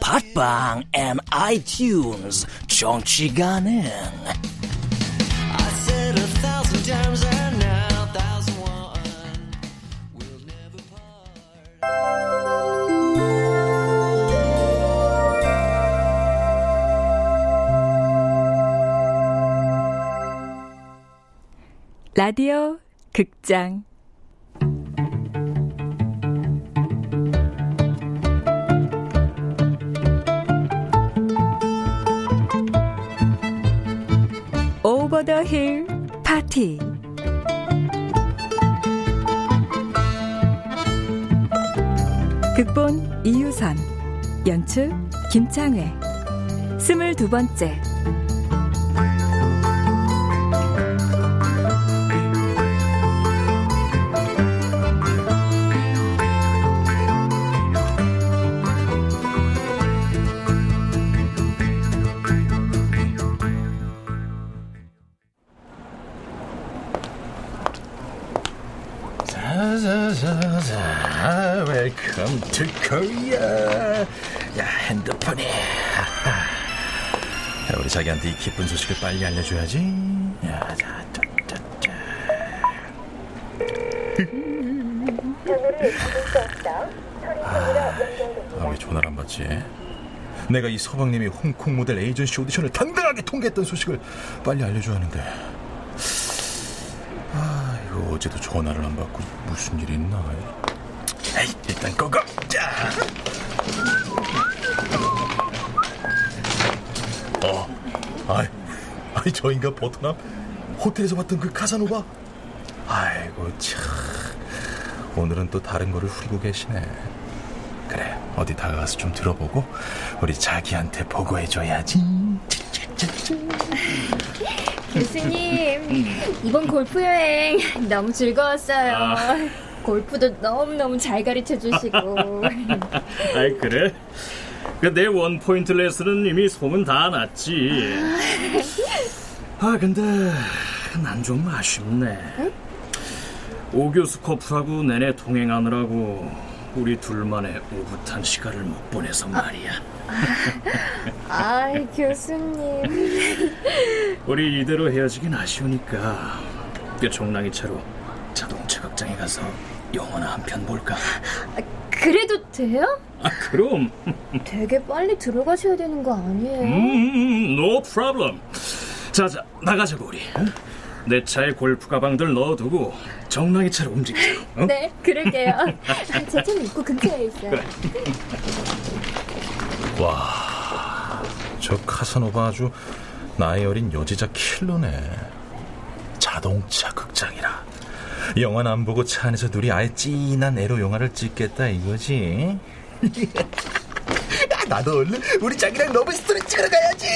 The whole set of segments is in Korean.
팟빵 앤 아이튠즈 정치 가능. 라디오 극장 더힐 파티. 극본 이유선 연출 김창회. 스물두 번째 Welcome to Korea 야 핸드폰이 야, 우리 자기한테 이 기쁜 소식을 빨리 알려줘야지 야, 자, 자, 자, 자. 아, 왜 전화를 안 받지? 내가 이 서방님이 홍콩 모델 에이전시 오디션을 당당하게 통과했던 소식을 빨리 알려줘야 하는데 아, 이거 어제도 전화를 안 받고 무슨 일이 있나? 에이, 일단 꺼고. 자. 어, 아이, 아이 저 인간 버트남 호텔에서 봤던 그 카사노바. 아이고 참. 오늘은 또 다른 거를 후리고 계시네. 그래, 어디 다가가서 좀 들어보고 우리 자기한테 보고해줘야지. 교수님, 이번 골프 여행 너무 즐거웠어요. 골프도 너무너무 잘 가르쳐 주시고. 아이 그래? 그내 원포인트 레슨은 이미 소문 다 났지. 아 근데 난 좀 아쉽네. 오 교수 커플하고 내내 동행하느라고 우리 둘만의 오붓한 시간을 못 보내서 말이야. 아이, 교수님. 우리 이대로 헤어지긴 아쉬우니까 그 종랑이 차로 자동차 극장에 가서 영화나 한 편 볼까? 그래도 돼요? 아 그럼 되게 빨리 들어가셔야 되는 거 아니에요? 음, no problem. 자 자 나가자고 우리. 응? 내 차에 골프 가방들 넣어두고 정랑이 차로 움직이자. 응? 네, 그럴게요. 제 차는 입구 근처에 있어요. 와, 저 카사노바 아주 나이 어린 여자 킬러네. 자동차 극장이라. 영화는 안 보고 차 안에서 둘이 아예 찐한 에로 영화를 찍겠다 이거지. 야, 나도 얼른 우리 자기랑 러브 스토리 찍으러 가야지.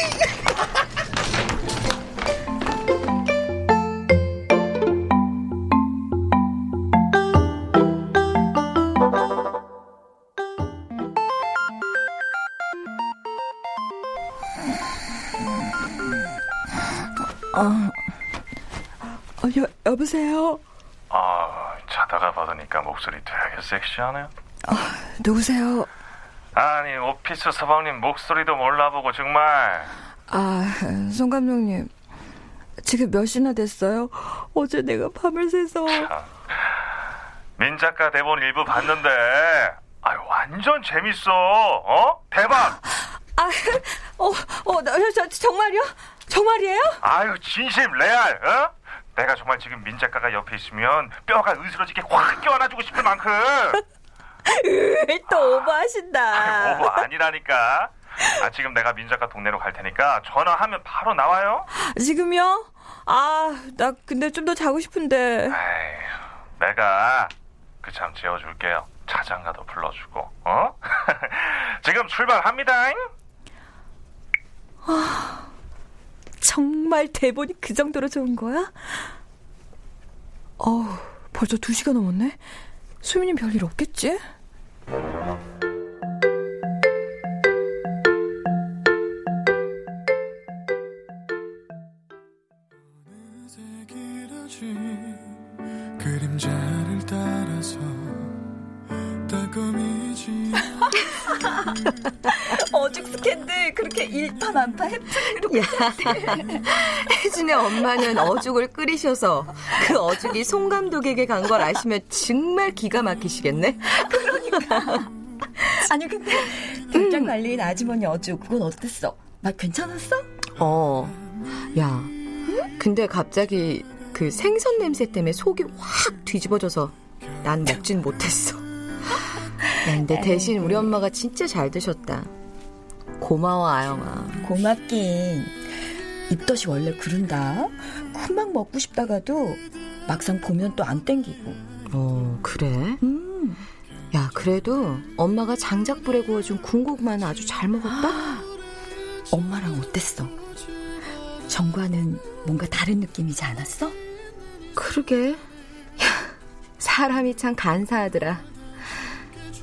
어, 여, 여보세요? 아, 자다가 받으니까 목소리 되게 섹시하네요. 누구세요? 아니, 오피스 서방님 목소리도 몰라보고 정말. 아, 송 감독님. 지금 몇 시나 됐어요? 어제 내가 밤을 새서. 민 작가 대본 일부 봤는데, 아유, 완전 재밌어. 어? 대박! 아, 어, 어, 나, 저, 정말요? 정말이에요? 아유 진심 레알 어? 내가 정말 지금 민 작가가 옆에 있으면 뼈가 으스러지게 확 껴안아주고 싶을 만큼 또 오버하신다. 오버 아니라니까 아 지금 내가 민 작가 동네로 갈 테니까 전화하면 바로 나와요 지금요? 아, 나 근데 좀 더 자고 싶은데. 에휴 내가 그 참 재워줄게요 자장가도 불러주고 어? 지금 출발합니다 정말 대본이 그 정도로 좋은 거야? 어우, 벌써 두 시간 넘었네? 수민이 별일 없겠지? 일파만파 해프닝으로 혜진의 엄마는 어죽을 끓이셔서 그 어죽이 송 감독에게 간 걸 아시면 정말 기가 막히시겠네. 아니 근데 별장 관리인 아주머니 어죽 그건 어땠어? 맛 괜찮았어? 어, 야, 근데 갑자기 그 생선 냄새 때문에 속이 확 뒤집어져서 난 먹진 못했어. 야, 근데 대신 우리 엄마가 진짜 잘 드셨다. 고마워, 아영아. 고맙긴 입덧이 원래 그런다 쿠막 먹고 싶다가도 막상 보면 또 안 땡기고 어, 그래? 음. 야, 그래도 엄마가 장작불에 구워준 군고구마는 아주 잘 먹었다? 엄마랑 어땠어? 정과는 뭔가 다른 느낌이지 않았어? 그러게. 야, 사람이 참 간사하더라.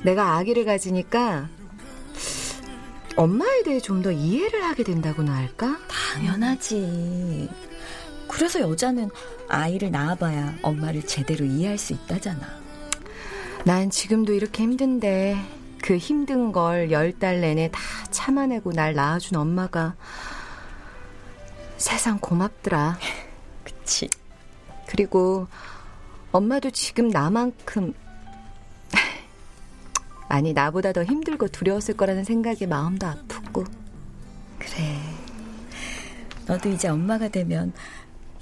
내가 아기를 가지니까 엄마에 대해 좀 더 이해를 하게 된다고나 할까? 당연하지 그래서 여자는 아이를 낳아봐야 엄마를 제대로 이해할 수 있다잖아 난 지금도 이렇게 힘든데 그 힘든 걸 열 달 내내 다 참아내고 날 낳아준 엄마가 세상 고맙더라. 그치 그리고 엄마도 지금 나만큼 아니 나보다 더 힘들고 두려웠을 거라는 생각에 마음도 아프고 그래 너도 이제 엄마가 되면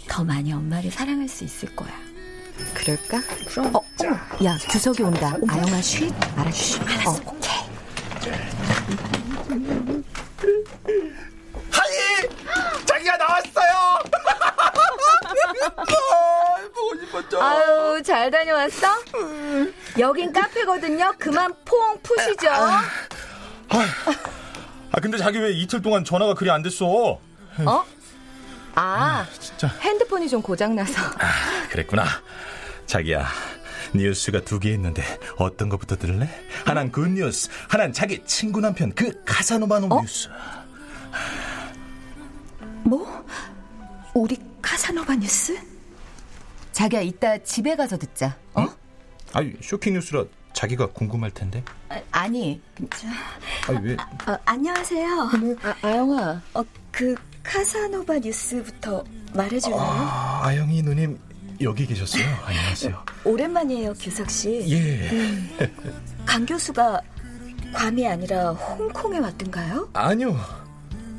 더 많이 엄마를 사랑할 수 있을 거야 그럴까? 그럼 어, 어머, 야 주석이 온다. 아영아 쉿. 알았어. 알았어. 어. Hi! 자기가 나왔어요! 보고 싶었죠? 아유 잘 다녀왔어? 여긴 카페거든요. 그만 퐁 푸시죠. 아, 근데 자기 왜 이틀 동안 전화가 그리 안 됐어? 어? 아 진짜. 핸드폰이 좀 고장나서. 그랬구나. 자기야, 뉴스가 두 개 있는데 어떤 것부터 들을래? 하나는 good news, 하나는 자기 친구 남편 그 카사노바노 뉴스. 뭐? 우리 카사노바 뉴스? 자기야 이따 집에 가서 듣자. 어? 아니, 쇼킹 뉴스라 자기가 궁금할 텐데. 아, 니 아니, 왜? 어, 안녕하세요 아, 아영아. 어, 그 카사노바 뉴스부터 말해줄래요? 아, 아영이 누님 여기 계셨어요. 안녕하세요. 오랜만이에요 규석 씨 예. 강 교수가 괌이 아니라 홍콩에 왔던가요? 아니요.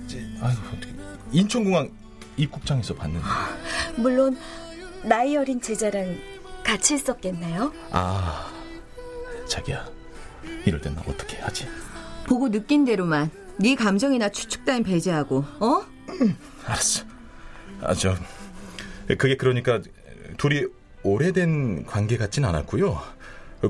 이제, 아유, 어떻게 인천공항 입국장에서 봤는데. 물론 나이 어린 제자랑 같이 있었겠네요. 아, 자기야. 이럴 땐나 어떻게 하지? 보고 느낀 대로만. 네 감정이나 추측 따윈 배제하고. 어? 알았어. 아, 저, 그게 그러니까 둘이 오래된 관계 같진 않았고요.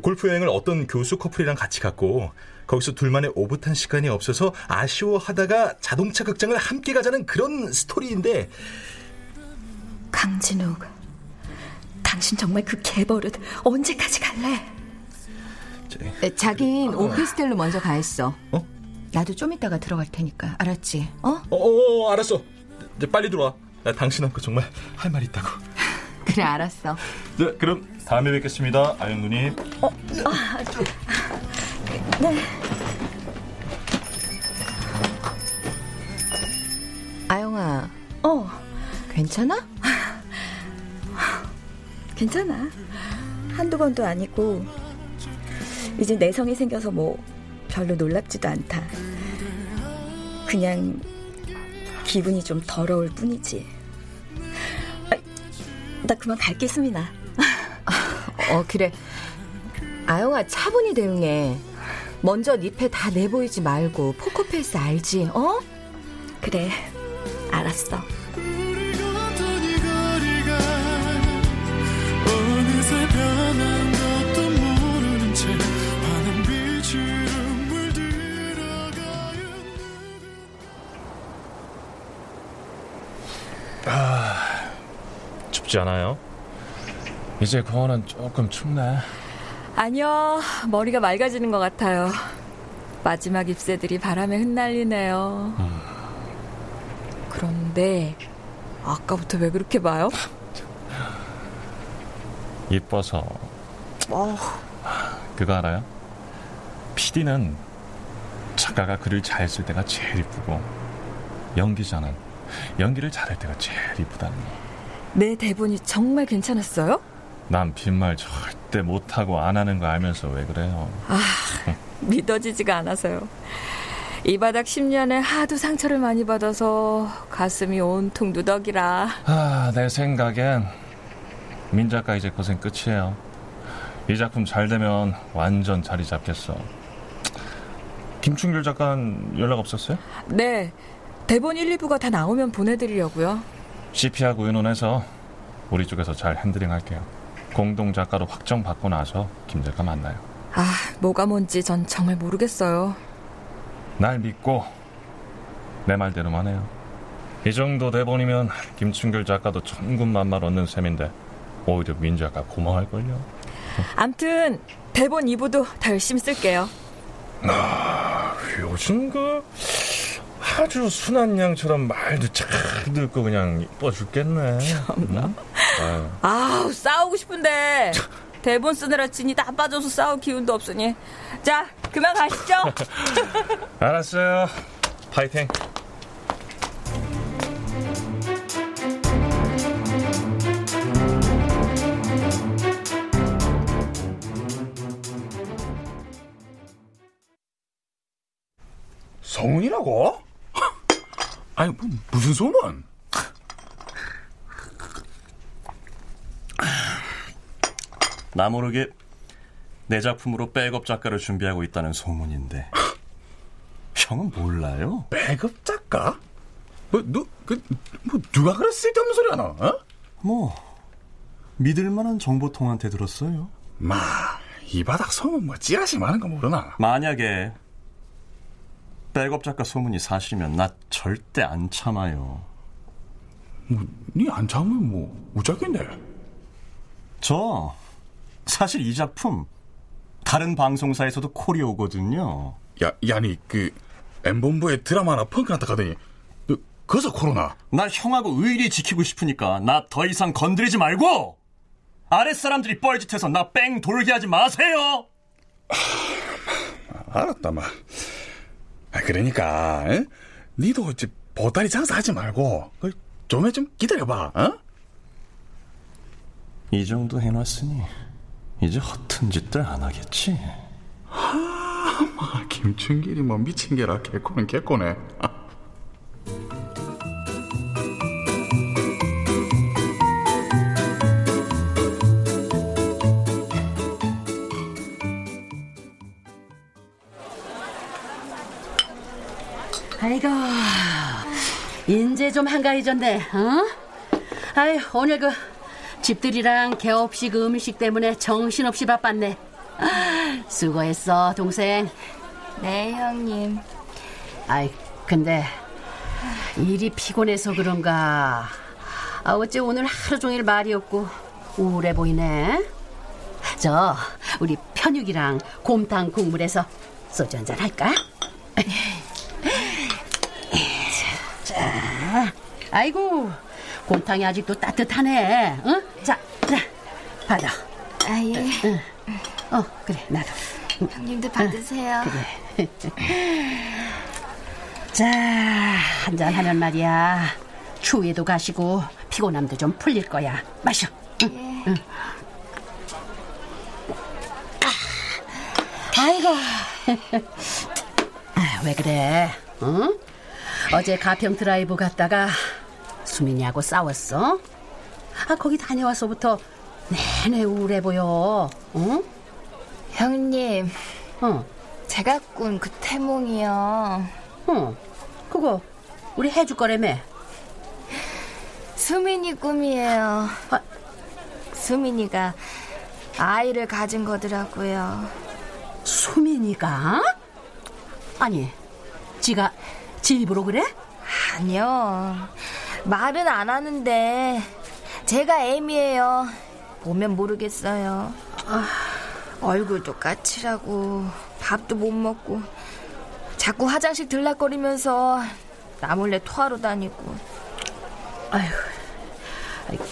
골프 여행을 어떤 교수 커플이랑 같이 갔고 거기서 둘만의 오붓한 시간이 없어서 아쉬워하다가 자동차 극장을 함께 가자는 그런 스토리인데 강진욱, 당신 정말 그 개버릇 언제까지 갈래? 에, 자긴 오피스텔로 먼저 가 있어. 어? 나도 좀 이따가 들어갈 테니까. 알았지? 어? 어, 어, 어, 알았어. 이제 빨리 들어와. 나 당신하고 정말 할 말 있다고. 그래, 알았어. 네, 그럼 다음에 뵙겠습니다, 아영 누님. 아영아, 어, 괜찮아? 괜찮아. 한두 번도 아니고 이제 내성이 생겨서 뭐 별로 놀랍지도 않다. 그냥 기분이 좀 더러울 뿐이지. 아, 나 그만 가겠습니다. 어, 그래. 아영아, 차분히 대응해. 먼저 네 패 다 내보이지 말고 포커페이스 알지? 어? 그래, 알았어. 아, 춥지 않아요? 이제 공원은 조금 춥네. 아니요, 머리가 맑아지는 것 같아요. 마지막 잎새들이 바람에 흩날리네요. 그런데 아까부터 왜 그렇게 봐요? 이뻐서. 어, 그거 알아요? PD는 작가가 글을 잘 쓸 때가 제일 이쁘고 연기자는 연기를 잘할 때가 제일 이쁘다는 거. 내 대본이 정말 괜찮았어요? 난 빈말 절대 못하고 안 하는 거 알면서 왜 그래요? 아, 믿어지지가 않아서요. 이 바닥 10년에 하도 상처를 많이 받아서 가슴이 온통 누덕이라. 아, 내 생각엔 민 작가 이제 고생 끝이에요. 이 작품 잘 되면 완전 자리 잡겠어. 김충길 작가는 연락 없었어요? 네, 대본 1, 2부가 다 나오면 보내드리려고요. CP하고 의논해서 우리 쪽에서 잘 핸들링 할게요. 공동 작가로 확정 받고 나서 김 작가 만나요. 아, 뭐가 뭔지 전 정말 모르겠어요. 날 믿고 내 말대로만 해요. 이 정도 대본이면 김충길 작가도 천군만말 얻는 셈인데 오히려 민 작가 고마워할걸요. 암튼 대본 2부도 다 열심히 쓸게요. 아, 요즘 그 아주 순한 양처럼 말도 잘 듣고 그냥 이뻐 죽겠네. 응? 아유. 아우 싸우고 싶은데 대본 쓰느라 진이 다 빠져서 싸울 기운도 없으니 자 그만 가시죠. 알았어요. 파이팅. 소문이라고? 아니 뭐, 무슨 소문? 나 모르게 내 작품으로 백업 작가를 준비하고 있다는 소문인데 형은 몰라요? 백업 작가? 뭐, 누, 그, 뭐, 누가 그래 쓸데없는 소리 하나, 어? 뭐, 믿을만한 정보통한테 들었어요. 마, 이 바닥 소문 뭐 찌라시 많은 거 모르나? 만약에 백업 작가 소문이 사실이면 나 절대 안 참아요. 뭐, 니안 참으면 뭐, 우짜겠네. 저 사실 이 작품 다른 방송사에서도 콜이 오거든요. 야, 야니, 그, M본부에 드라마 하나 펑크 났다 가더니, 그, 거기서 코로나. 나 형하고 의리 지키고 싶으니까 나 더 이상 건드리지 말고 아랫사람들이 뻘짓해서 나 뺑 돌게 하지 마세요. 알았다, 마. 아, 그러니까, 에? 니도 이제 보따리 장사하지 말고, 그, 좀에 좀 기다려봐, 어? 이 정도 해놨으니 이제 허튼 짓들 안 하겠지. 하, 마, 김춘길이 뭐 미친 게라 개코는 개코네. 아이고, 인제 좀 한가해졌네, 어? 아이, 오늘 그 집들이랑 개업식 음식 때문에 정신없이 바빴네. 아, 수고했어, 동생. 네, 형님. 아이, 근데 일이 피곤해서 그런가. 아, 어째 오늘 하루 종일 말이 없고 우울해 보이네. 저, 우리 편육이랑 곰탕 국물에서 소주 한잔 할까? 아이고, 곰탕이 아직도 따뜻하네. 응? 자, 자, 받아. 아, 예. 응. 어, 그래, 나도. 형님도 받으세요. 그래. 자, 한잔 하면 말이야. 추위도 가시고 피곤함도 좀 풀릴 거야. 마셔. 응. 응. 아, 아이고. 아, 왜 그래? 응? 어제 가평 드라이브 갔다가 수민이하고 싸웠어. 아, 거기 다녀와서부터 내내 우울해 보여. 응? 형님, 어, 제가 꾼 그 태몽이요. 어. 그거 우리 해줄 거라며. 수민이 꿈이에요. 아. 수민이가 아이를 가진 거더라고요. 수민이가? 아니, 지가 지 입으로 그래? 아니요. 말은 안 하는데 제가 애미예요. 보면 모르겠어요. 아, 얼굴도 까칠하고 밥도 못 먹고 자꾸 화장실 들락거리면서 나 몰래 토하러 다니고 아휴,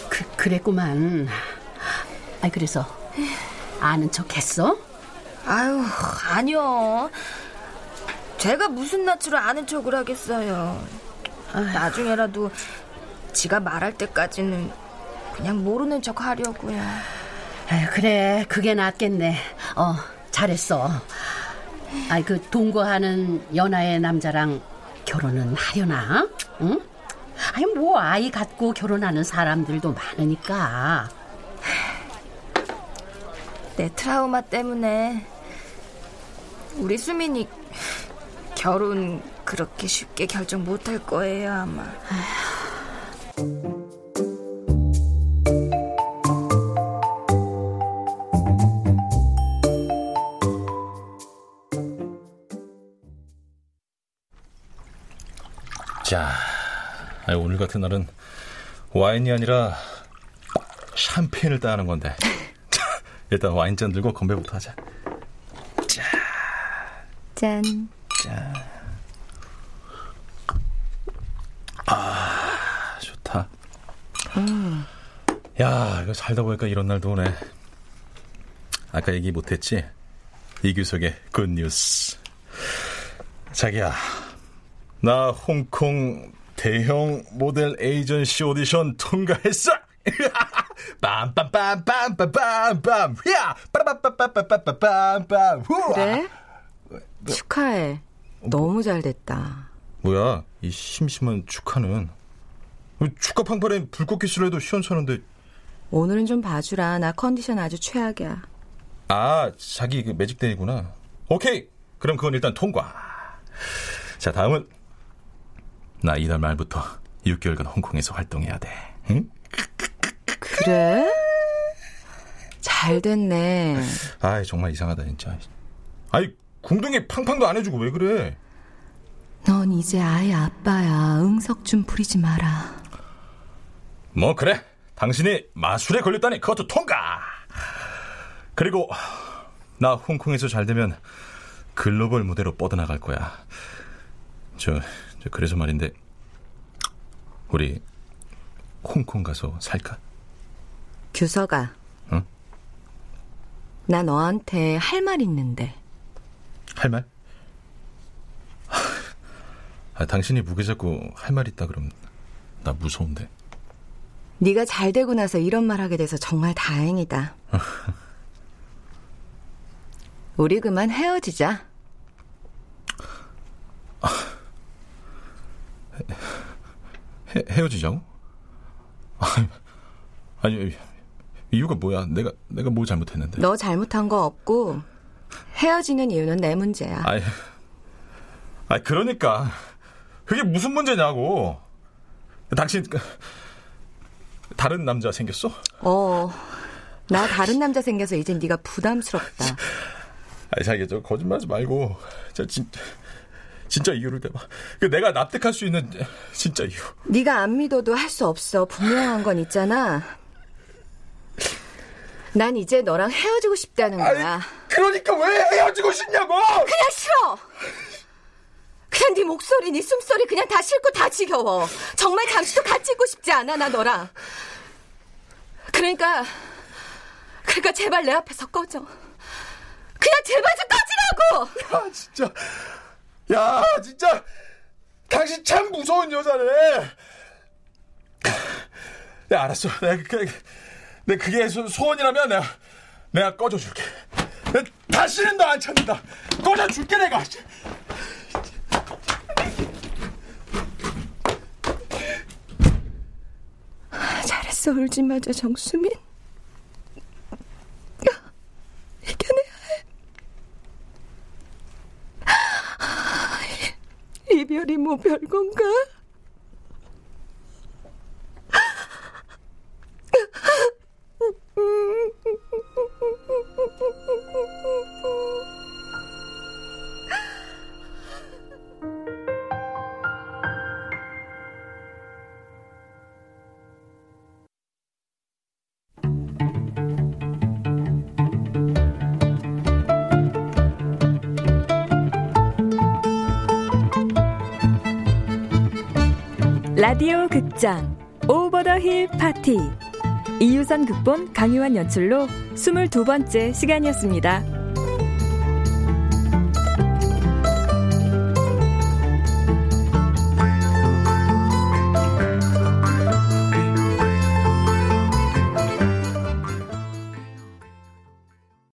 그, 그랬구만. 아이, 그래서 아는 척 했어? 아유 아니요. 제가 무슨 낯으로 아는 척을 하겠어요. 나중에라도 지가 말할 때까지는 그냥 모르는 척 하려고요. 그래, 그게 낫겠네. 어, 잘했어. 아이, 그 동거하는 연하의 남자랑 결혼은 하려나? 응? 아니, 뭐, 아이 갖고 결혼하는 사람들도 많으니까. 내 트라우마 때문에 우리 수민이 결혼 그렇게 쉽게 결정 못할 거예요, 아마. 자, 오늘 같은 날은 와인이 아니라 샴페인을 따는 건데. 자, 일단 와인잔 들고 건배부터 하자. 짠. 진짜. 아, 좋다. 음. 야, 이거 살다 보니까 이런 날도 오네. 아까 얘기 못했지? 이규석의 굿뉴스. 자기야, 나 홍콩 대형 모델 에이전시 오디션 통과했어! 빰빰빰빰빰빰빰 휘야! 빠라빠빠빠빠빰빰빰 후아! 그래? 축하해. 너무 잘 됐다. 뭐야, 이 심심한 축하는. 축하 팡판에 불꽃 기술해도 시원찮은데. 오늘은 좀 봐주라. 나 컨디션 아주 최악이야. 아, 자기 그 매직데이구나. 오케이! 그럼 그건 일단 통과. 자, 다음은. 나 이달 말부터 6개월간 홍콩에서 활동해야 돼. 응? 그래? 잘 됐네. 아이, 정말 이상하다, 진짜. 아이, 궁둥이 팡팡도 안 해주고 왜 그래? 넌 이제 아이 아빠야. 응석 좀 부리지 마라. 뭐, 그래. 당신이 마술에 걸렸다니 그것도 통과! 그리고, 나 홍콩에서 잘 되면 글로벌 무대로 뻗어나갈 거야. 저, 저 그래서 말인데, 우리 홍콩 가서 살까? 규서가. 응? 나 너한테 할 말 있는데. 할 말? 아, 당신이 무게 잡고 할 말 있다 그럼 나 무서운데. 네가 잘 되고 나서 이런 말 하게 돼서 정말 다행이다. 우리 그만 헤어지자. 헤, 헤어지자고? 아니, 아니 이유가 뭐야? 내가 내가 뭘 잘못했는데? 너 잘못한 거 없고 헤어지는 이유는 내 문제야. 아이, 아 그러니까 그게 무슨 문제냐고. 당신 그, 다른 남자 생겼어? 어, 나 다른 남자 생겨서 이제 네가 부담스럽다. 아니 자기 저 거짓말하지 말고 저 진짜 진짜 이유를 대봐. 그 내가 납득할 수 있는 진짜 이유. 네가 안 믿어도 할 수 없어. 분명한 건 있잖아. 난 이제 너랑 헤어지고 싶다는 거야. 아니, 그러니까 왜 헤어지고 싶냐고! 그냥 싫어. 그냥 네 목소리, 네 숨소리 그냥 다 싫고 다 지겨워. 정말 잠시도 같이 있고 싶지 않아 나 너랑. 그러니까 그러니까 제발 내 앞에서 꺼져. 그냥 제발 좀 꺼지라고. 야 진짜. 야, 진짜 당신 참 무서운 여자네. 야, 알았어. 내가 근데 그게 소, 원이라면 내가 내가 꺼져줄게. 네, 다시는 너 안 찾는다. 꺼져줄게 내가. 잘했어 울지 마자 정수민. 이겨내야 해. 아, 이별이 뭐 별건가? 라디오 극장 오버 더 힐 파티 이유선 극본 강유한 연출로 22번째 시간이었습니다.